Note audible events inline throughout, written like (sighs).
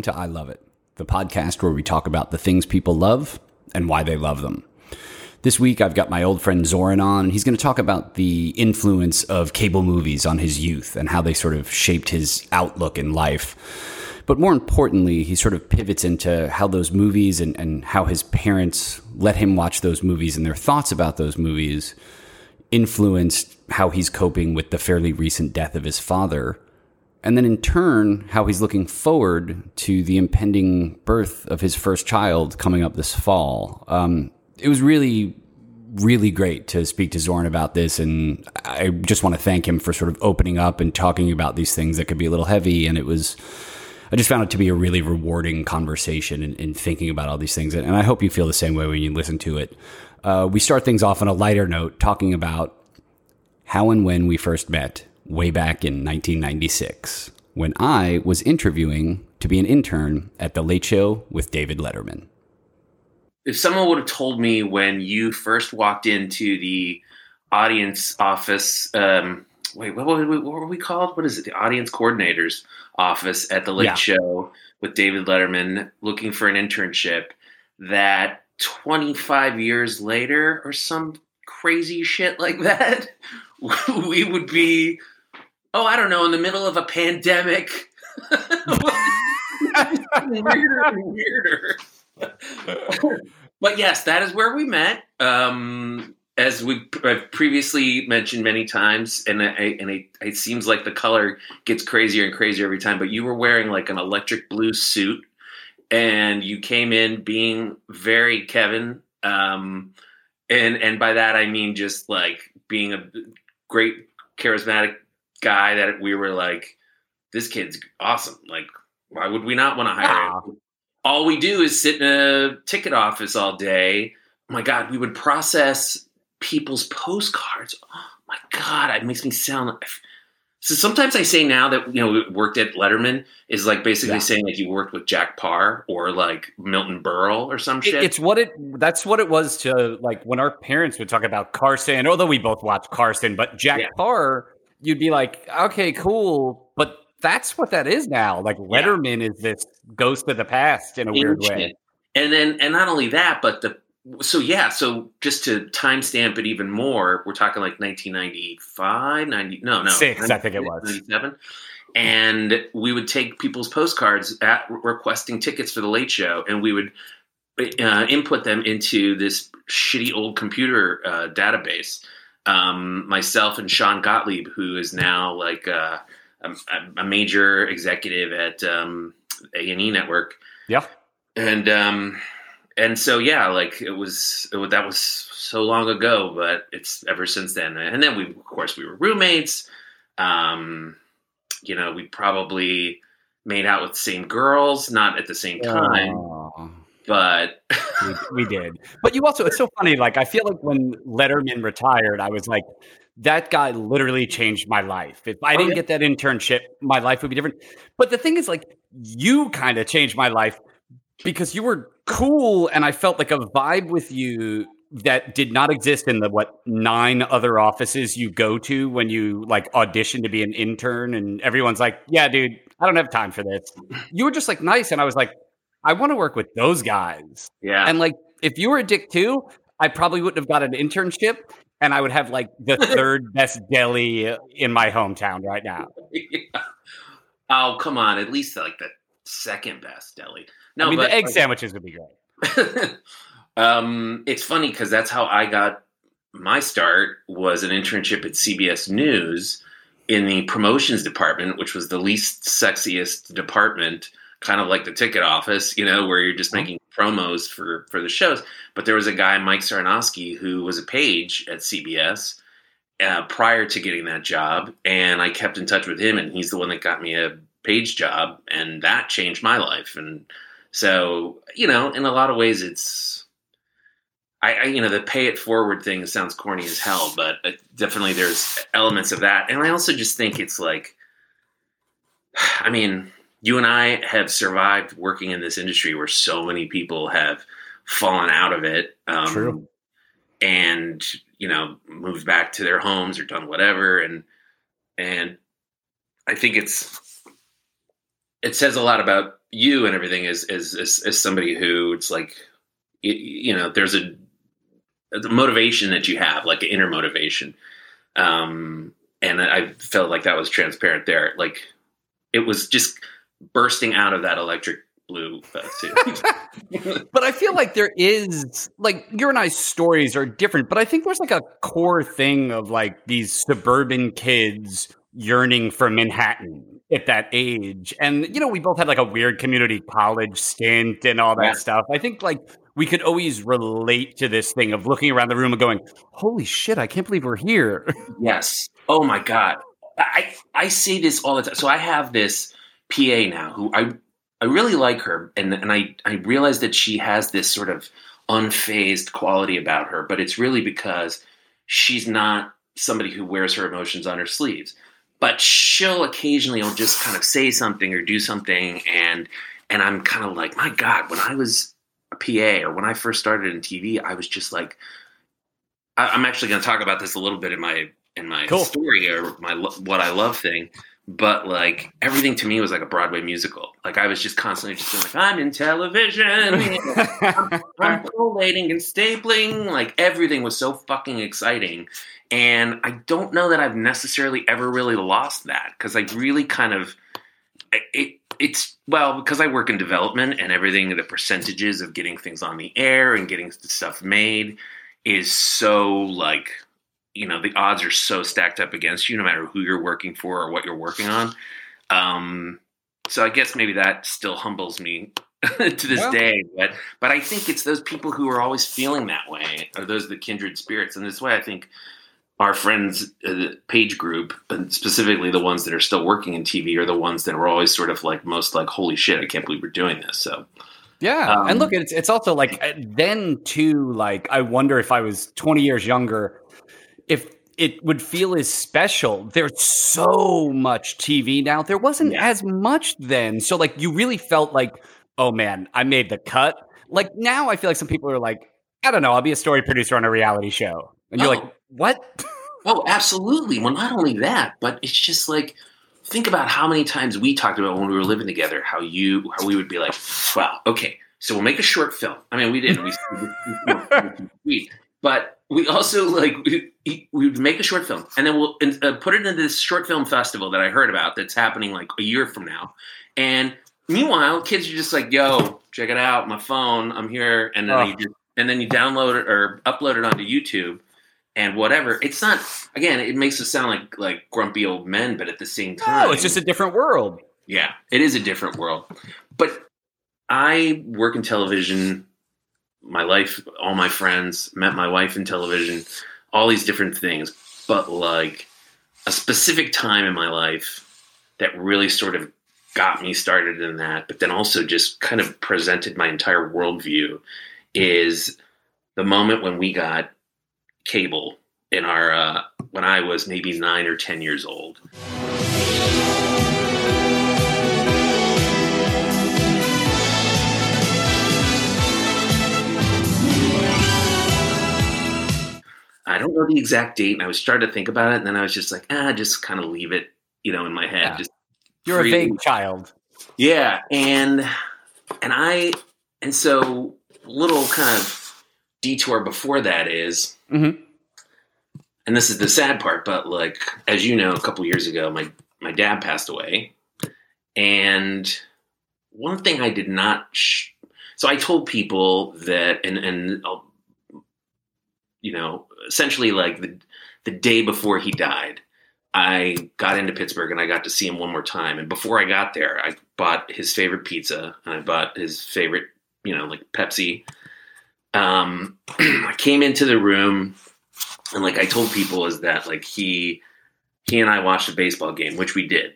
welcome to I Love It, the podcast where we talk about the things people love and why they love them. This week, I've got my old friend Zoran on, and he's going to talk about the influence of cable movies on his youth and how they sort of shaped his outlook in life. But more importantly, he sort of pivots into how those movies and, and how his parents let him watch those movies and their thoughts about those movies influenced how he's coping with the fairly recent death of his father and then in turn, how he's looking forward to the impending birth of his first child coming up this fall. Um, it was really, really great to speak to Zoran about this. And I just want to thank him for sort of opening up and talking about these things that could be a little heavy. And it was, I just found it to be a really rewarding conversation in, in thinking about all these things. And I hope you feel the same way when you listen to it. Uh, we start things off on a lighter note, talking about how and when we first met way back in 1996 when I was interviewing to be an intern at The Late Show with David Letterman. If someone would have told me when you first walked into the audience office, um, wait, what, what, what, were we called? What is it? The audience coordinator's office at The Late yeah. Show with David Letterman looking for an internship, that 25 years later or some crazy shit like (laughs) that, we would be oh, I don't know, in the middle of a pandemic. (laughs) weirder and weirder. but yes, that is where we met. Um, as we have previously mentioned many times, and I, and it, it, seems like the color gets crazier and crazier every time. But you were wearing like an electric blue suit, and you came in being very Kevin. Um, and and by that I mean just like being a great charismatic guy that we were like, this kid's awesome. Like, why would we not want to hire him? All we do is sit in a ticket office all day. Oh my God, we would process people's postcards. Oh my God, it makes me sound like. So sometimes I say now that you know worked at Letterman is like basically yeah. saying like you worked with Jack Paar or like Milton Berle or some shit. It's what it that's what it was to like when our parents would talk about Carson. Although we both watched Carson, but Jack yeah. Paar you'd be like, okay, cool, but that's what that is now. Like Letterman yeah. is this ghost of the past in a Ancient. weird way. And then, and not only that, but the so yeah, so just to timestamp it even more, we're talking like 1995, 90, no, no, six, I think it was 97. And we would take people's postcards at requesting tickets for the late show, and we would uh, input them into this shitty old computer uh, database um, myself and Sean Gottlieb, who is now like uh, a, a, major executive at um, A and E Network. Yeah, and um, and so yeah, like it was, it that was so long ago, but it's ever since then. And then we, of course, we were roommates. Um, you know, we probably made out with the same girls, not at the same time. Oh but we, we, (laughs) did. But you also, it's so funny. Like, I feel like when Letterman retired, I was like, that guy literally changed my life. If I oh, didn't get that internship, my life would be different. But the thing is, like, you kind of changed my life because you were cool and I felt like a vibe with you that did not exist in the what nine other offices you go to when you like audition to be an intern and everyone's like yeah dude i don't have time for this you were just like nice and i was like I want to work with those guys. Yeah. And like, if you were a dick too, I probably wouldn't have got an internship and I would have like the (laughs) third best deli in my hometown right now. Yeah. (laughs) Oh, come on. At least like the second best deli. No, I mean, but, the egg like, sandwiches would be great. (laughs) um, it's funny because that's how I got my start was an internship at CBS News in the promotions department, which was the least sexiest department kind of like the ticket office, you know, where you're just uh-huh. making promos for for the shows. But there was a guy, Mike Sarnoski, who was a page at CBS uh, prior to getting that job, and I kept in touch with him, and he's the one that got me a page job, and that changed my life. And so, you know, in a lot of ways, it's I, I, you know the pay it forward thing sounds corny as hell, but definitely there's elements of that, and I also just think it's like, (sighs) I mean, you and I have survived working in this industry where so many people have fallen out of it. Um, True. And, you know, moved back to their homes or done whatever. And, and I think it's, it says a lot about you and everything as as as, as somebody who it's like you, you know there's a the motivation that you have like an inner motivation um and i felt like that was transparent there like it was just bursting out of that electric blue suit (laughs) but I feel like there is like your and I's stories are different, but I think there's like a core thing of like these suburban kids yearning for Manhattan at that age. And you know, we both had like a weird community college stint and all that Yeah. stuff. I think like we could always relate to this thing of looking around the room and going, "Holy shit, I can't believe we're here." Yes. Oh my God. I I say this all the time. So I have this PA now who I I really like her, and and I I realize that she has this sort of unfazed quality about her, but it's really because she's not somebody who wears her emotions on her sleeves. But she'll occasionally will just kind of say something or do something, and and I'm kind of like, my God, when I was a PA or when I first started in TV, I was just like, I, I'm actually going to talk about this a little bit in my in my Cool. story or my what I love thing. But like everything to me was like a Broadway musical. Like I was just constantly just like, I'm in television. (laughs) I'm collating and stapling. Like everything was so fucking exciting. And I don't know that I've necessarily ever really lost that because I really kind of it, it's well because I work in development and everything the percentages of getting things on the air and getting stuff made is so like you know the odds are so stacked up against you no matter who you're working for or what you're working on um so i guess maybe that still humbles me (laughs) to this Well- day but but i think it's those people who are always feeling that way are those the kindred spirits and this way i think our friends uh, page group and specifically the ones that are still working in tv are the ones that are always sort of like most like holy shit i can't believe we're doing this so Yeah, Um, and look, it's it's also like uh, then too. Like I wonder if I was twenty years younger, if it would feel as special. There's so much TV now. There wasn't Yeah. as much then. So like you really felt like, oh man, I made the cut. Like now, I feel like some people are like, I don't know, I'll be a story producer on a reality show, and you're Oh. like, what? Oh, absolutely. Well, not only that, but it's just like think about how many times we talked about when we were living together. How you, how we would be like, "Wow, okay, so we'll make a short film." I mean, we didn't. We, we, we, we but we also like we, we would make a short film and then we'll uh, put it into this short film festival that I heard about that's happening like a year from now. And meanwhile, kids are just like, "Yo, check it out, my phone. I'm here," and then Oh. you just, and then you download it or upload it onto YouTube and whatever. It's not again. It makes us sound like like grumpy old men, but at the same time, No, it's just a different world. yeah, it is a different world. But I work in television. My life, all my friends, met my wife in television, all these different things. But like a specific time in my life that really sort of got me started in that, but then also just kind of presented my entire worldview is the moment when we got cable in our uh, when I was maybe nine or ten years old. I don't know the exact date, and I was starting to think about it, and then I was just like, ah, just kind of leave it, you know, in my head. Yeah. Just You're a Free- vague child. yeah, and and I and so little kind of detour before that is, Mhm. and this is the sad part, but like as you know, a couple years ago, my my dad passed away, and one thing I did not. Sh- so I told people that, and and I'll, you know, essentially like the the day before he died. I got into Pittsburgh and I got to see him one more time. And before I got there, I bought his favorite pizza and I bought his favorite, you know, like Pepsi. Um, (clears throat) I came into the room and like I told people is that like he he and I watched a baseball game, which we did.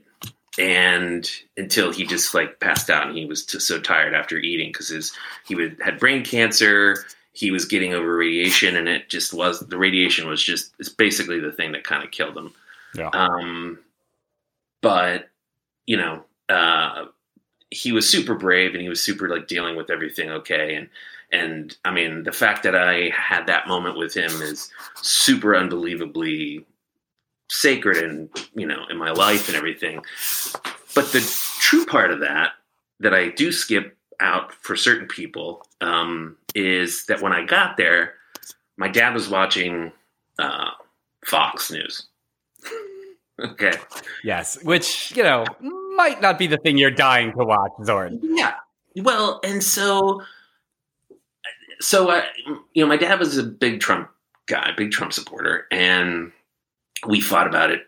And until he just like passed out and he was just so tired after eating because his he would had brain cancer, he was getting over radiation and it just was the radiation was just it's basically the thing that kind of killed him. Yeah. Um, but you know, uh, he was super brave and he was super like dealing with everything okay. And and I mean, the fact that I had that moment with him is super unbelievably sacred and you know in my life and everything. But the true part of that that I do skip out for certain people um, is that when I got there, my dad was watching uh, Fox News. (laughs) okay. Yes, which you know might not be the thing you're dying to watch, Zoran. Yeah. Well, and so, so uh, you know, my dad was a big Trump guy, big Trump supporter, and we fought about it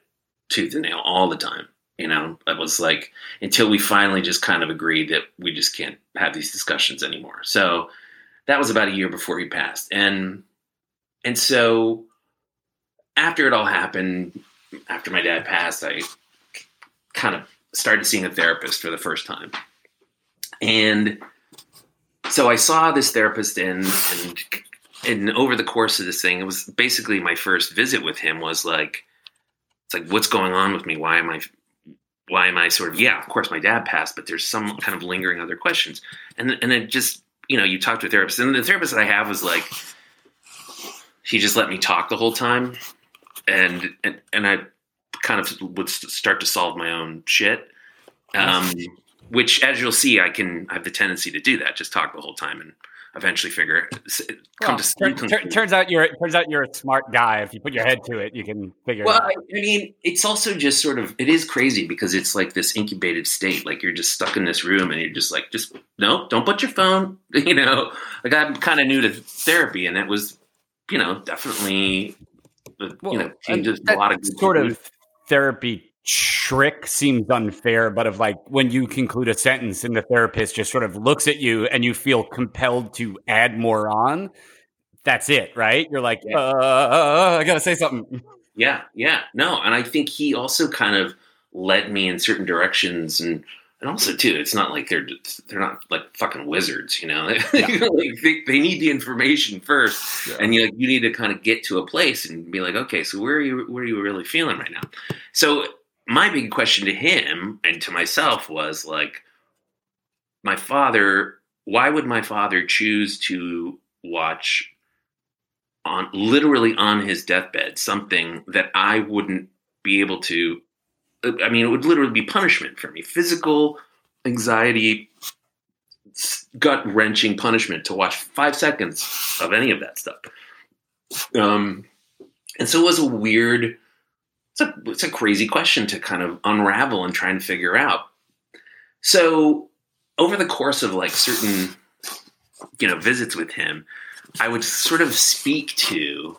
tooth and nail all the time. You know, it was like until we finally just kind of agreed that we just can't have these discussions anymore. So that was about a year before he passed, and and so after it all happened, after my dad passed, I kind of started seeing a therapist for the first time, and so I saw this therapist, and and and over the course of this thing, it was basically my first visit with him was like, it's like, what's going on with me? Why am I why am I sort of yeah, of course my dad passed, but there's some kind of lingering other questions. And and it just you know, you talk to a therapist, and the therapist that I have was like, he just let me talk the whole time, and and and I kind of would start to solve my own shit. Um, which, as you'll see, I can I have the tendency to do that, just talk the whole time and eventually figure come well, to tur- tur- turns out you're turns out you're a smart guy. If you put your head to it you can figure well, it out. I, I mean it's also just sort of it is crazy because it's like this incubated state. Like you're just stuck in this room and you're just like just no don't put your phone (laughs) you know? Like I'm kind of new to therapy and that was you know definitely uh, well, you know uh, changes a lot of sort of therapy trick seems unfair, but of like when you conclude a sentence and the therapist just sort of looks at you and you feel compelled to add more on, that's it, right? You're like, yeah. uh, I gotta say something. Yeah, yeah, no, and I think he also kind of led me in certain directions, and and also too, it's not like they're they're not like fucking wizards, you know. (laughs) Yeah. like they, they need the information first, yeah. and you like you need to kind of get to a place and be like, okay, so where are you where are you really feeling right now? So my big question to him and to myself was like, my father, why would my father choose to watch on literally on his deathbed something that I wouldn't be able to? I mean, it would literally be punishment for me, physical anxiety, gut wrenching punishment to watch five seconds of any of that stuff. Um, and so it was a weird it's a it's a crazy question to kind of unravel and try and figure out. So over the course of like certain you know visits with him, I would sort of speak to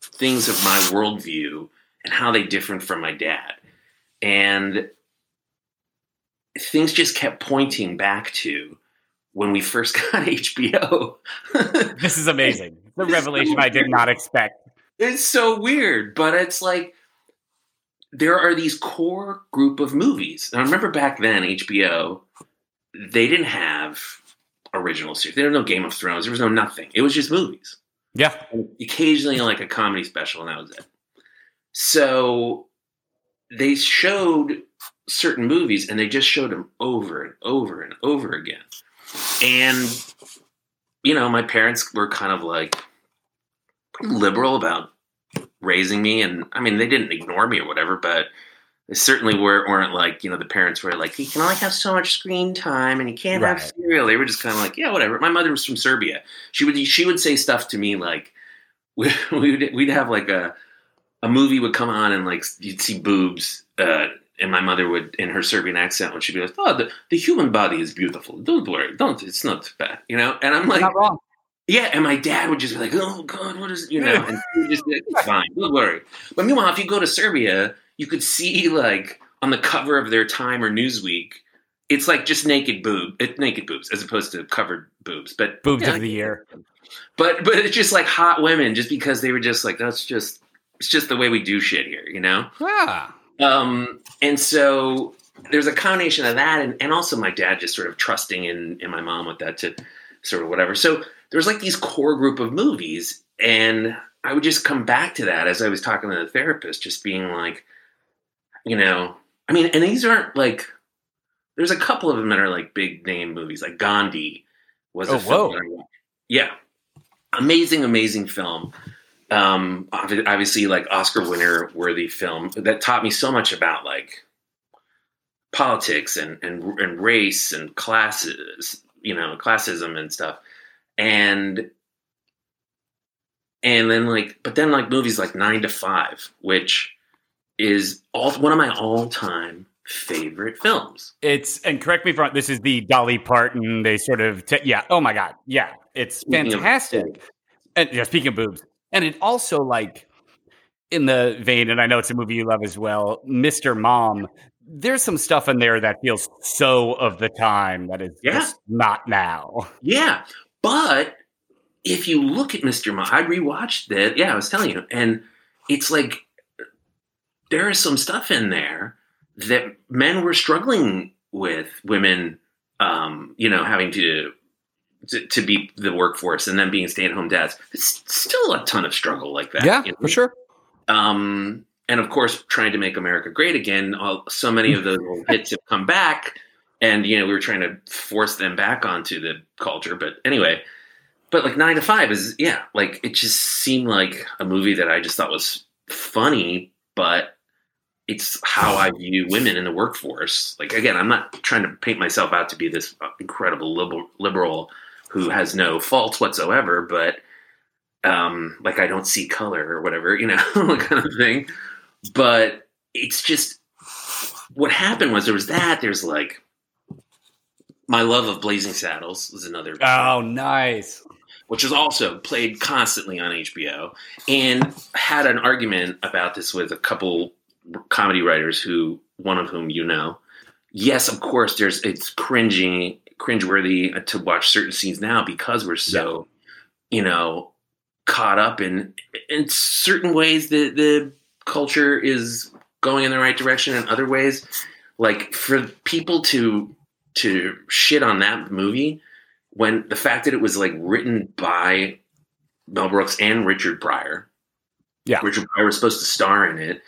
things of my worldview and how they differed from my dad. And things just kept pointing back to when we first (laughs) got HBO. this is amazing. The revelation I did not expect. It's so weird, but it's like there are these core group of movies. And I remember back then, HBO, they didn't have original series. There was no Game of Thrones. There was no nothing. It was just movies. Yeah. And occasionally like a comedy special, and that was it. So they showed certain movies and they just showed them over and over and over again. And, you know, my parents were kind of like liberal about raising me, and I mean, they didn't ignore me or whatever, but they certainly weren't, weren't like you know the parents were like, you can only have so much screen time, and you can't right. have cereal. They were just kind of like, yeah, whatever. My mother was from Serbia. She would she would say stuff to me like, (laughs) we, would we'd have like a a movie would come on and like you'd see boobs. Uh, and my mother would, in her Serbian accent, would she be like, "Oh, the, the human body is beautiful. Don't worry, don't. It's not bad, you know." And I'm like. Yeah, and my dad would just be like, "Oh God, what is it?" you know? And he just like, (laughs) "Fine, don't worry." But meanwhile, if you go to Serbia, you could see like on the cover of their Time or Newsweek, it's like just naked boob, naked boobs, as opposed to covered boobs. But boobs yeah, of the year. But but it's just like hot women, just because they were just like that's just it's just the way we do shit here, you know? Yeah. Um, and so there's a combination of that, and, and also my dad just sort of trusting in in my mom with that to sort of whatever. So there's like these core group of movies and i would just come back to that as i was talking to the therapist just being like you know i mean and these aren't like there's a couple of them that are like big name movies like gandhi was oh, a film yeah. Amazing amazing film. Um obviously like oscar winner worthy film that taught me so much about like politics and, and and race and classes, you know, classism and stuff. And and then like but then like movies like 9 to 5, which is all one of my all-time favorite films. It's and correct me if I'm wrong. This is the Dolly Parton. They sort of t- yeah. Oh my god, yeah. It's fantastic. And yeah, speaking of boobs, and it also like in the vein, and I know it's a movie you love as well, Mr. Mom. There's some stuff in there that feels so of the time that is Yeah. just not now. Yeah, but if you look at Mr. Mom, I rewatched it. Yeah, I was telling you, and it's like there is some stuff in there that men were struggling with. Women, um, you know, having to, to to be the workforce and then being stay-at-home dads. It's still a ton of struggle like that. Yeah, you know? for sure. um, and of course, trying to make America great again. All, so many of those old hits have come back, and you know we were trying to force them back onto the culture. But anyway, but like Nine to Five is yeah, like it just seemed like a movie that I just thought was funny, but it's how I view women in the workforce. Like again, I'm not trying to paint myself out to be this incredible liberal, liberal who has no faults whatsoever, but um, like I don't see color or whatever, you know, (laughs) kind of thing. But it's just what happened was there was that. There's like my love of Blazing Saddles was another, Oh, nice. which was also played constantly on HBO, and had an argument about this with a couple comedy writers who, one of whom you know. Yes, of course, there's it's cringing, cringeworthy to watch certain scenes now because we're so, you know, caught up in in certain ways the the culture is going in the right direction in other ways like for people to to shit on that movie when the fact that it was like written by Mel Brooks and Richard Pryor. Yeah. Richard Pryor was supposed to star in it,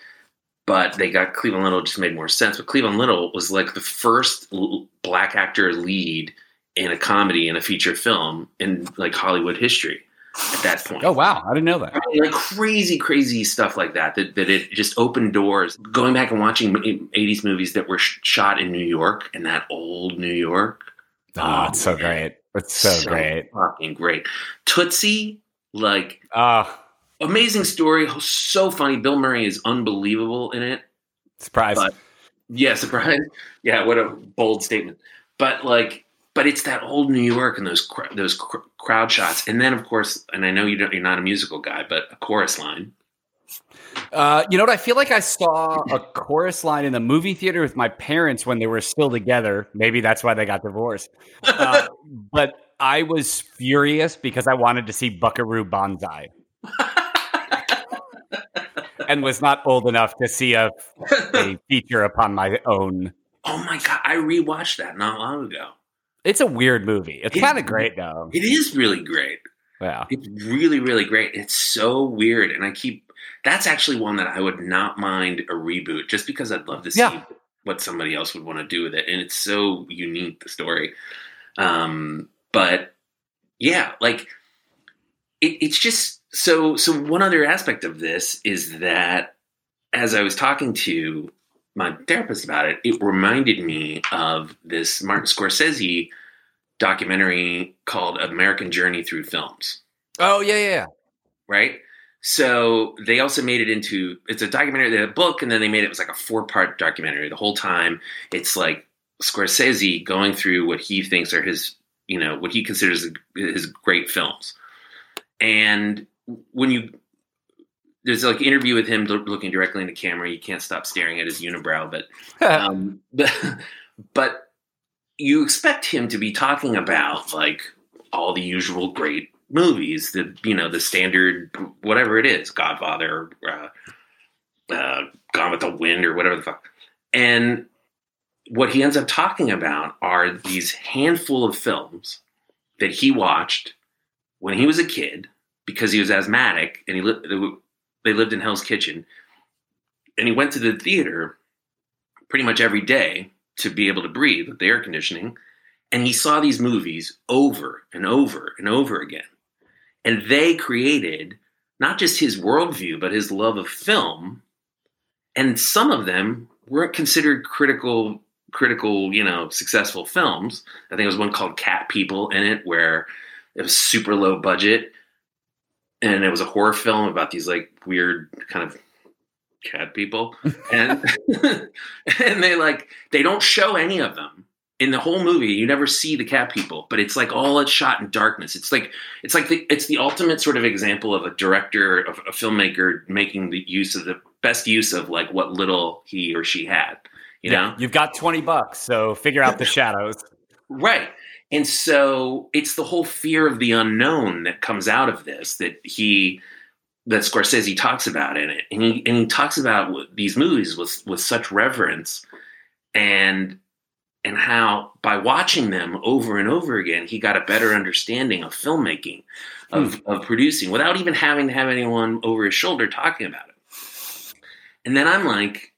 but they got Cleavon Little just made more sense. But Cleavon Little was like the first l- black actor lead in a comedy in a feature film in like Hollywood history at that point. Oh, wow. I didn't know that. I mean, like crazy, crazy stuff like that, that. That it just opened doors. Going back and watching '80s eh, movies that were sh- shot in New York and that old New York. Oh, it's so oh, great. It's so, great. fucking great. Tootsie, like Oh, amazing story, so funny. Bill Murray is unbelievable in it. surprise. But- Yeah, surprise. (laughs) Yeah, what a bold statement. But like, but it's that old New York and those cr- those cr- crowd shots, and then of course, and I know you don't, you're not a musical guy, but a chorus line. Uh, you know what? I feel like I saw a chorus line in the movie theater with my parents when they were still together. Maybe that's why they got divorced. Uh, (laughs) but I was furious because I wanted to see Buckaroo Banzai (laughs) and was not old enough to see a, a (laughs) feature upon my own. Oh my god, I rewatched that not long ago. It's a weird movie. It's It- kind of great though. It is really great. Yeah. It's really, really great. It's so weird, and I keep. That's actually one that I would not mind a reboot, just because I'd love to see Yeah. what somebody else would want to do with it, and it's so unique the story. Um, but yeah, like it, it's just so. So one other aspect of this is that as I was talking to my therapist about it, it reminded me of this Martin Scorsese documentary called American Journey Through Films, Oh yeah, yeah. right? So they also made it into it's a documentary, they had a book, and then they made it, it was like a four part documentary. The whole time, it's like Scorsese going through what he thinks are his, you know, what he considers his great films. And when you there's like an interview with him looking directly into camera, you can't stop staring at his unibrow, but (laughs) um, but, but you expect him to be talking about like all the usual great movies, the you know the standard whatever it is, Godfather, uh, uh, Gone with the Wind, or whatever the fuck. And what he ends up talking about are these handful of films that he watched when he was a kid because he was asthmatic and he lived. They lived in Hell's Kitchen, and he went to the theater pretty much every day to be able to breathe with the air conditioning. And he saw these movies over and over and over again. And they created not just his worldview, but his love of film. And some of them weren't considered critical critical, you know, successful films. I think it was one called Cat People in it, where it was super low budget, and it was a horror film about these like weird kind of cat people, (laughs) and and they like they don't show any of them. In the whole movie you never see the cat people but it's like all it's shot in darkness. It's like it's like the it's the ultimate sort of example of a director of a filmmaker making the use of the best use of like what little he or she had you yeah, know? you've got 20 bucks so figure out the (laughs) shadows. Right and so it's the whole fear of the unknown that comes out of this that he that Scorsese talks about in it and he and he talks about these movies with with such reverence and and how by watching them over and over again, he got a better understanding of filmmaking, of, hmm. of producing, without even having to have anyone over his shoulder talking about it. And then I'm like,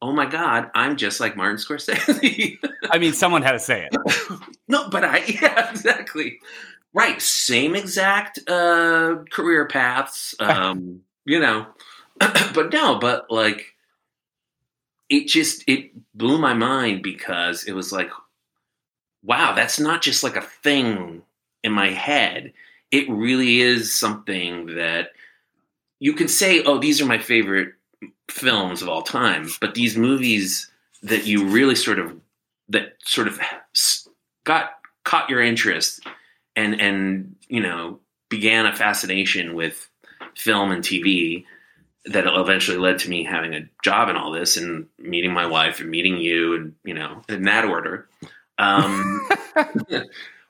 oh my God, I'm just like Martin Scorsese. I mean, someone had to say it. (laughs) no, but I, (laughs) yeah, exactly. Right. Same exact uh, career paths, (laughs) um, you know, (clears throat) but no, but like, it just it blew my mind because it was like wow that's not just like a thing in my head it really is something that you can say oh these are my favorite films of all time but these movies that you really sort of that sort of got caught your interest and and you know began a fascination with film and TV that eventually led to me having a job and all this and meeting my wife and meeting you and you know in that order. Um, (laughs)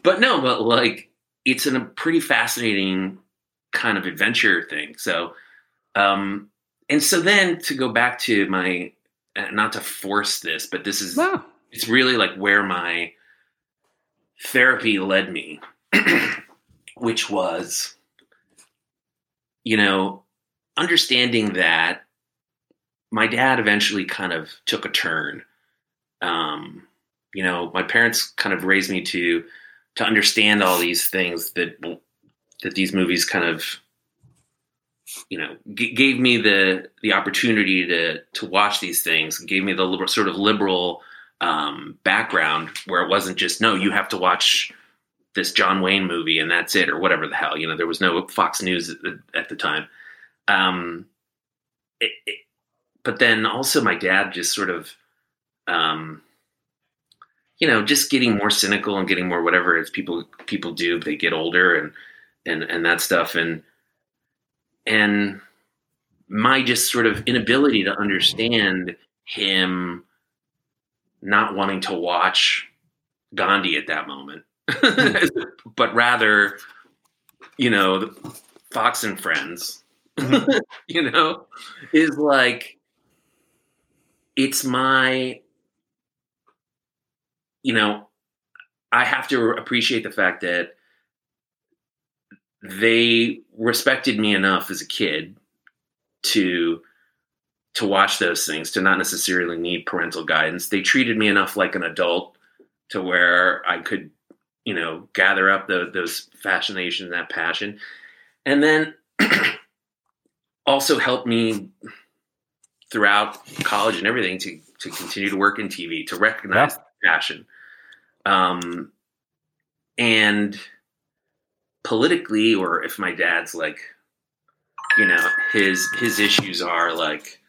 but no but like it's a pretty fascinating kind of adventure thing. So um and so then to go back to my uh, not to force this but this is wow. it's really like where my therapy led me (clears throat) which was you know understanding that my dad eventually kind of took a turn. Um, you know, my parents kind of raised me to to understand all these things that that these movies kind of you know g- gave me the the opportunity to to watch these things gave me the liberal, sort of liberal um, background where it wasn't just no you have to watch this John Wayne movie and that's it or whatever the hell you know there was no Fox News at, at the time um, it, it, but then also my dad just sort of, um, you know, just getting more cynical and getting more whatever as people people do. They get older and and and that stuff and and my just sort of inability to understand him not wanting to watch Gandhi at that moment, (laughs) but rather, you know, Fox and Friends (laughs) you know, is like it's my you know, I have to appreciate the fact that they respected me enough as a kid to to watch those things to not necessarily need parental guidance they treated me enough like an adult to where i could you know gather up the, those fascinations that passion and then (clears throat) also helped me throughout college and everything to to continue to work in TV, to recognize yeah. passion. Um, and politically, or if my dad's like, you know, his his issues are like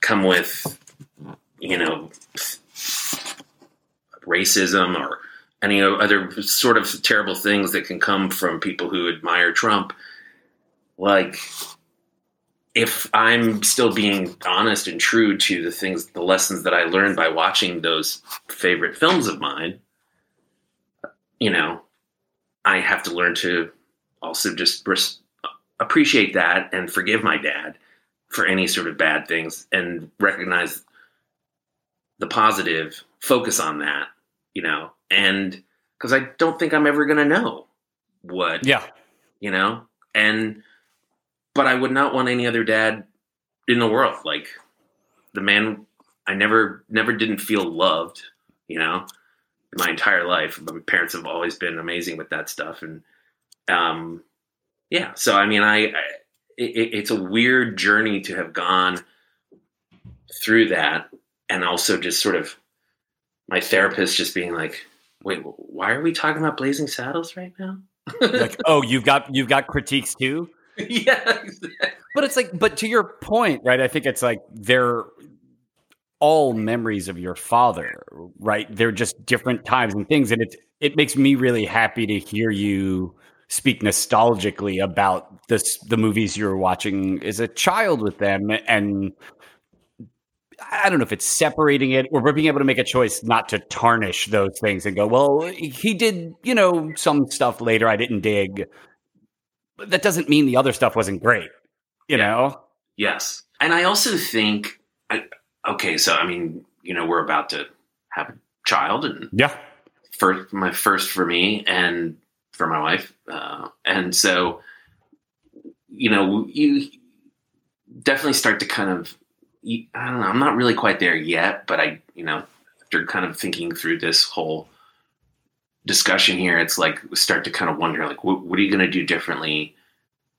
come with, you know, racism or any other sort of terrible things that can come from people who admire Trump. Like if I'm still being honest and true to the things, the lessons that I learned by watching those favorite films of mine, you know, I have to learn to also just res- appreciate that and forgive my dad for any sort of bad things and recognize the positive, focus on that, you know, and because I don't think I'm ever going to know what, yeah, you know, and but I would not want any other dad in the world. Like the man, I never, never didn't feel loved, you know, my entire life. My parents have always been amazing with that stuff. And, um, yeah, so, I mean, I, I it, it's a weird journey to have gone through that and also just sort of my therapist just being like, "Wait, why are we talking about Blazing Saddles right now?" (laughs) like, oh, you've got you've got critiques too. (laughs) yeah, but it's like, but to your point, right? I think it's like they're all memories of your father, right? They're just different times and things, and it it makes me really happy to hear you speak nostalgically about this the movies you were watching as a child with them and I don't know if it's separating it or being able to make a choice not to tarnish those things and go, well, he did, you know, some stuff later I didn't dig. But that doesn't mean the other stuff wasn't great, you yeah. know? Yes. And I also think, I, okay, so I mean, you know, we're about to have a child and yeah, first, my first for me and for my wife. Uh, and so, you know, you definitely start to kind of I don't know. I'm not really quite there yet, but I, you know, after kind of thinking through this whole discussion here, it's like start to kind of wonder, like, what, what are you going to do differently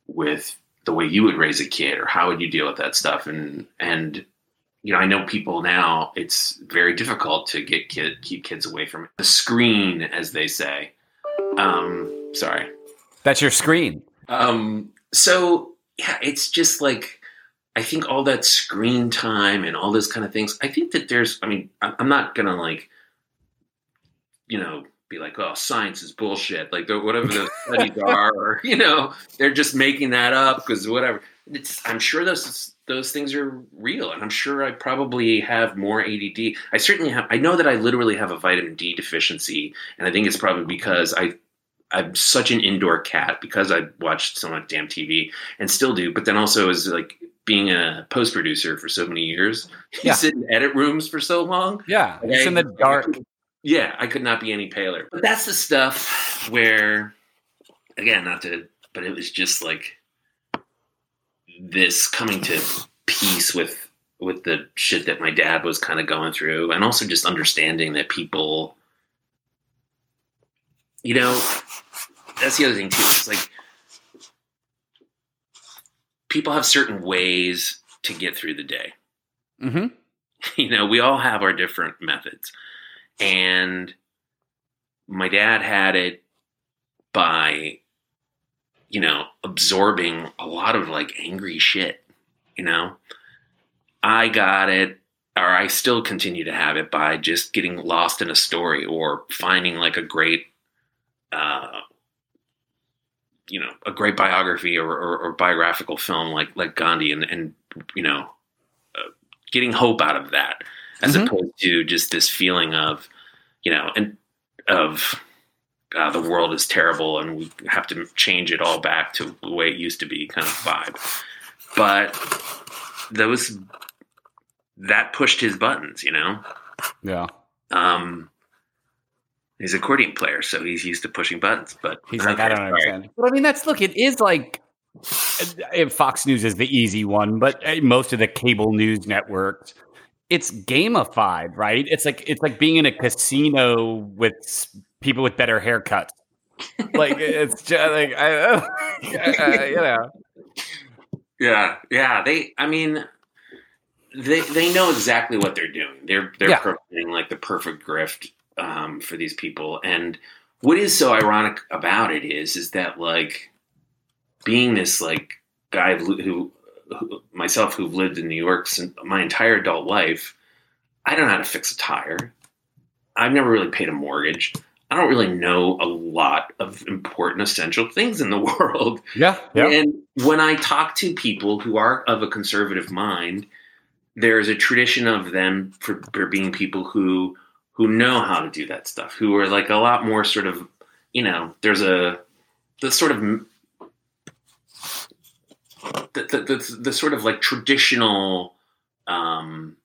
with the way you would raise a kid, or how would you deal with that stuff? And and you know, I know people now. It's very difficult to get kid keep kids away from the screen, as they say. Um, sorry, that's your screen. Um, so yeah, it's just like I think all that screen time and all those kind of things, I think that there's, I mean, I'm not going to like, you know, be like, oh, science is bullshit. Like whatever those (laughs) studies are, or, you know, they're just making that up because whatever. It's, I'm sure those those things are real, and I'm sure I probably have more ADD. I certainly have. I know that I literally have a vitamin D deficiency, and I think it's probably because I I'm such an indoor cat because I watched so much damn TV and still do. But then also as like being a post producer for so many years, yeah. sit in edit rooms for so long. Yeah, it's in the dark. Yeah, I could not be any paler. But that's the stuff where, again, not to, but it was just like this coming to peace with with the shit that my dad was kind of going through, and also just understanding that people, you know, that's the other thing too. It's like people have certain ways to get through the day. Mm-hmm. (laughs) You know, we all have our different methods. And my dad had it by, you know, absorbing a lot of like angry shit, you know. I got it, or I still continue to have it by just getting lost in a story or finding like a great uh, you know a great biography or, or, or biographical film like like Gandhi and and you know uh, getting hope out of that as mm-hmm. opposed to just this feeling of you know and of uh, the world is terrible and we have to change it all back to the way it used to be kind of vibe but those that pushed his buttons you know yeah um he's a accordion player, so he's used to pushing buttons. But he's like, I don't understand. But I mean, that's look. It is like Fox News is the easy one, but uh, most of the cable news networks, it's gamified, right? It's like it's like being in a casino with people with better haircuts. (laughs) like it's just like I, (laughs) uh, you know. Yeah, yeah. They, I mean, they they know exactly what they're doing. They're they're yeah. like the perfect grift um, for these people. And what is so ironic about it is, is that like being this like guy who, who myself who've lived in New York since my entire adult life, I don't know how to fix a tire. I've never really paid a mortgage. I don't really know a lot of important essential things in the (laughs) world. Yeah, yeah. And when I talk to people who are of a conservative mind, there's a tradition of them for, for being people who who know how to do that stuff, who are like a lot more sort of, you know, there's a the sort of the the, the, the sort of like traditional um,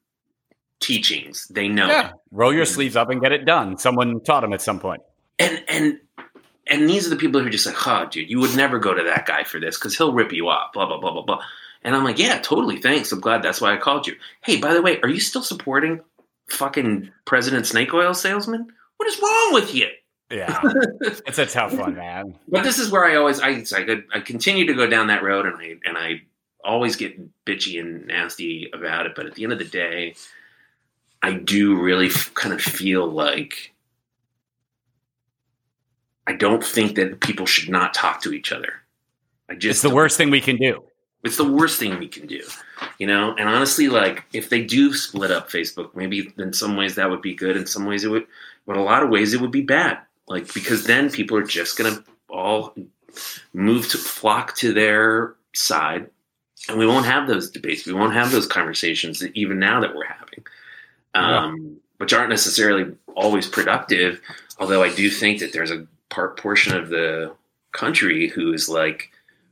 teachings. They know. Yeah. Roll your mm. sleeves up and get it done. Someone taught them at some point. And and and these are the people who are just like, oh, dude, you would never go to that guy for this because he'll rip you off. Blah blah blah blah blah. And I'm like, yeah, totally. Thanks. I'm glad that's why I called you. Hey, by the way, are you still supporting fucking President Snake Oil salesman? What is wrong with you? Yeah, (laughs) it's a tough one, man. But this is where I always I I, I continue to go down that road, and I and I always get bitchy and nasty about it. But at the end of the day, I do really f- kind of feel like I don't think that people should not talk to each other. I just It's the worst thing we can do. It's the worst thing we can do, you know. And honestly, like if they do split up Facebook, maybe in some ways that would be good. In some ways, it would, but a lot of ways, it would be bad. Like because then people are just gonna all move to flock to their side, and we won't have those debates. We won't have those conversations that even now that we're having, um, which aren't necessarily always productive. Although I do think that there's a part portion of the country who is like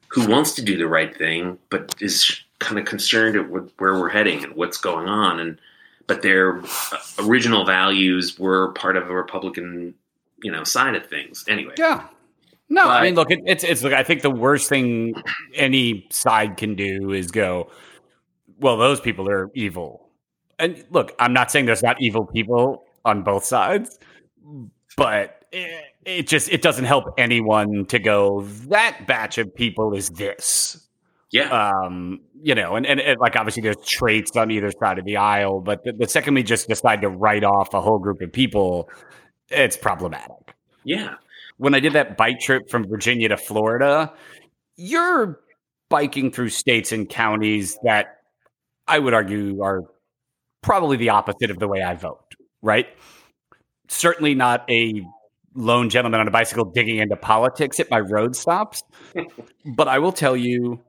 who wants to do the right thing, but is kind of concerned at wh- where we're heading and what's going on. And but their uh, original values were part of a Republican, you know, side of things. Anyway, Yeah. No, I mean, look, it, it's it's. Look, I think the worst thing any side can do is go, well, those people are evil. And look, I'm not saying there's not evil people on both sides, but it, it just it doesn't help anyone to go that batch of people is this. yeah, Um, you know, and, and, and like obviously there's traits on either side of the aisle, but the, the second we just decide to write off a whole group of people, it's problematic. Yeah, when I did that bike trip from Virginia to Florida, you're biking through states and counties that I would argue are probably the opposite of the way I vote, right? Certainly not a lone gentleman on a bicycle digging into politics at my road stops. (laughs) but I will tell you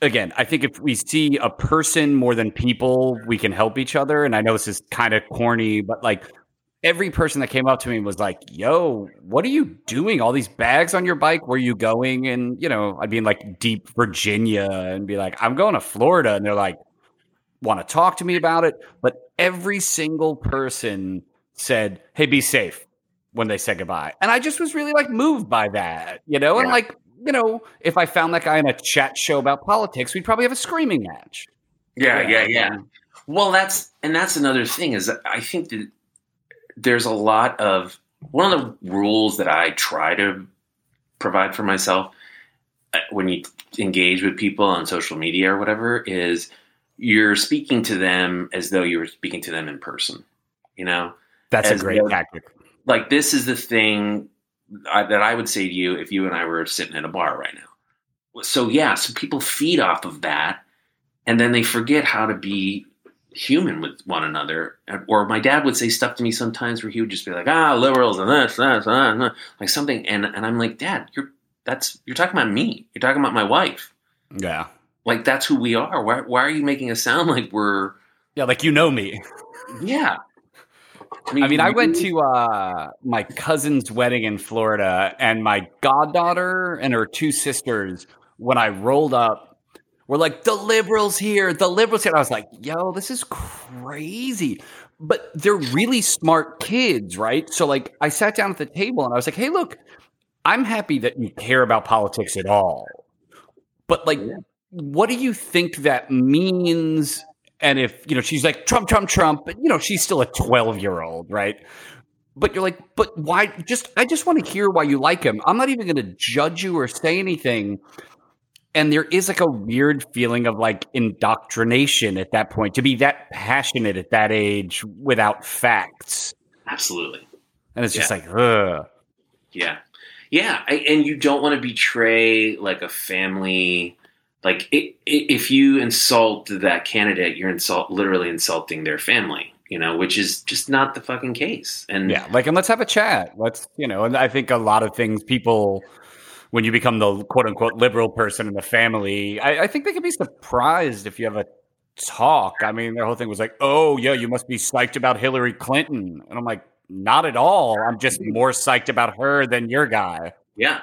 again, I think if we see a person more than people, we can help each other. And I know this is kind of corny, but like every person that came up to me was like, "Yo, what are you doing? All these bags on your bike? Where are you going?" And you know, I'd be in like deep Virginia and be like, "I'm going to Florida," and they're like, "Want to talk to me about it?" But every single person said, "Hey, be safe." When they said goodbye, and I just was really like moved by that, you know, and like you know, if I found that guy in a chat show about politics, we'd probably have a screaming match. yeah, yeah, yeah. Well, that's and that's another thing is that I think that there's a lot of one of the rules that I try to provide for myself uh, when you engage with people on social media or whatever is you're speaking to them as though you were speaking to them in person. You know, That's a great though- tactic. like this is the thing I, that I would say to you if you and I were sitting at a bar right now. So yeah, so people feed off of that, and then they forget how to be human with one another. Or my dad would say stuff to me sometimes where he would just be like, "Ah, liberals and this, this, that, and that," like something, and and I'm like, Dad, you're that's you're talking about me. You're talking about my wife. Yeah. Like that's who we are. Why why are you making us sound like we're Yeah, like you know me. yeah? I mean, I went to uh, my cousin's wedding in Florida, and my goddaughter and her two sisters, when I rolled up, were like, the liberals here, the liberals here. And I was like, yo, this is crazy. But they're really smart kids, right? So, like, I sat down at the table and I was like, hey, look, I'm happy that you care about politics at all. But, like, Yeah. What do you think that means? And if, you know, she's like, Trump, Trump, Trump, but, you know, she's still a 12 year old, right? But you're like, but why? Just, I just want to hear why you like him. I'm not even going to judge you or say anything. And there is like a weird feeling of like indoctrination at that point to be that passionate at that age without facts. absolutely. And it's just like, ugh. Yeah, yeah, I, and you don't want to betray like a family. Like if you insult that candidate, you're insult literally insulting their family. You know, which is just not the fucking case. And Yeah, like, and let's have a chat. Let's, you know, and I think a lot of things people, when you become the quote unquote liberal person in the family, I, I think they can be surprised if you have a talk. I mean, their whole thing was like, oh, yeah, you must be psyched about Hillary Clinton. And I'm like, not at all. I'm just more psyched about her than your guy. yeah,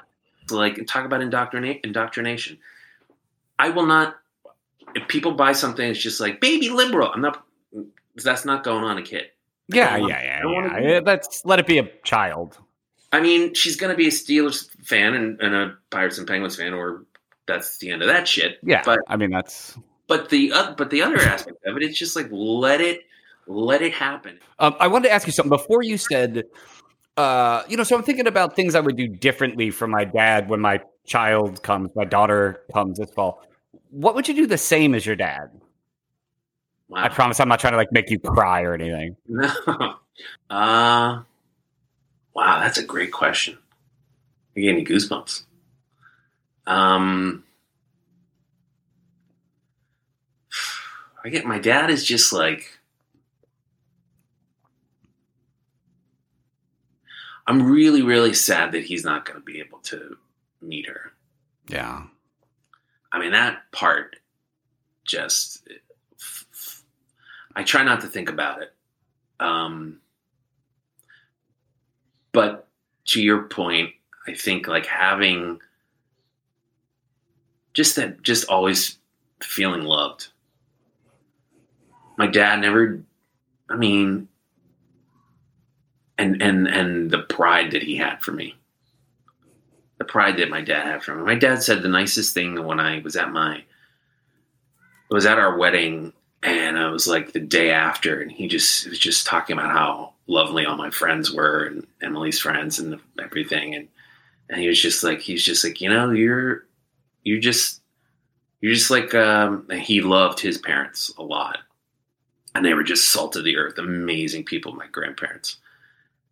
like talk about indoctrina- indoctrination. I will not. If people buy something, it's just like baby liberal. I'm not. That's not going on a kid. Yeah, want- yeah, yeah, I don't wanna yeah. Let's let it be a child. I mean, she's going to be a Steelers fan and, and a Pirates and Penguins fan, or that's the end of that shit. Yeah, but I mean that's. but the uh, but the other aspect of it, it's just like let it let it happen. Um, I wanted to ask you something before you said, uh, you know, so I'm thinking about things I would do differently from my dad when my child comes, my daughter comes this fall. What would you do the same as your dad? Wow. I promise I'm not trying to like make you cry or anything. (laughs) No. Uh, wow, that's a great question. You gave me goosebumps. Um, I get my dad is just like I'm really, really sad that he's not going to be able to meet her. Yeah. I mean, that part just, I try not to think about it. Um, but to your point, I think like having just that, just always feeling loved. My dad never, I mean, and and and the pride that he had for me the pride that my dad had for me. My dad said the nicest thing when i was at my was at our wedding and i was like the day after and he just was just talking about how lovely all my friends were and emily's friends and everything. And and he was just like he's just like you know you're you're just you're just like um he loved his parents a lot. And they were just salt of the earth amazing people my grandparents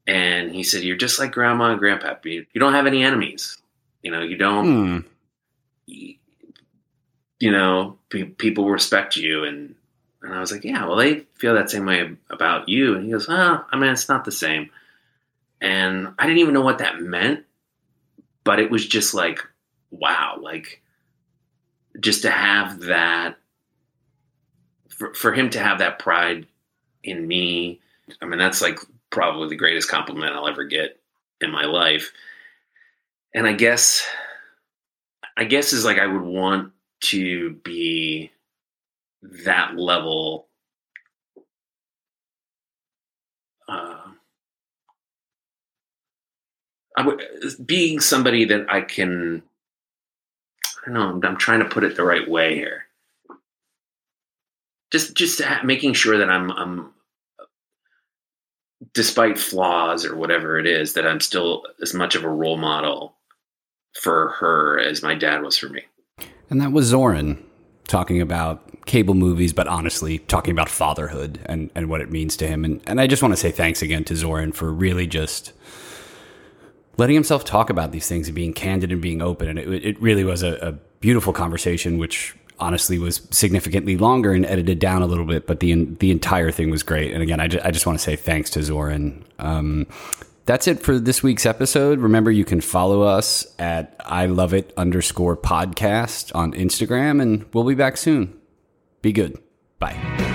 and he said, "You're just like grandma and grandpa. You, you don't have any enemies. You know, you don't. Hmm. You, you know, pe- people respect you." And and I was like, "Yeah, well, they feel that same way about you." And he goes, "Oh, I mean, it's not the same." And I didn't even know what that meant, but it was just like, wow, like just to have that for, for him to have that pride in me. I mean, that's like probably the greatest compliment I'll ever get in my life. And I guess, I guess is like I would want to be that level. Uh, I would being somebody that I can. I don't know. I'm, I'm trying to put it the right way here. Just, just making sure that I'm, I'm despite flaws or whatever it is, that I'm still as much of a role model for her as my dad was for me. And that was Zoran talking about cable movies, but honestly talking about fatherhood and, and what it means to him. And, and I just want to say thanks again to Zoran for really just letting himself talk about these things and being candid and being open. And it, it really was a, a beautiful conversation, which honestly was significantly longer and edited down a little bit, but the the entire thing was great. And again, I just, I just want to say thanks to Zoran. Um, that's it for this week's episode. Remember, you can follow us at I love it underscore podcast on Instagram, and we'll be back soon. Be good. Bye.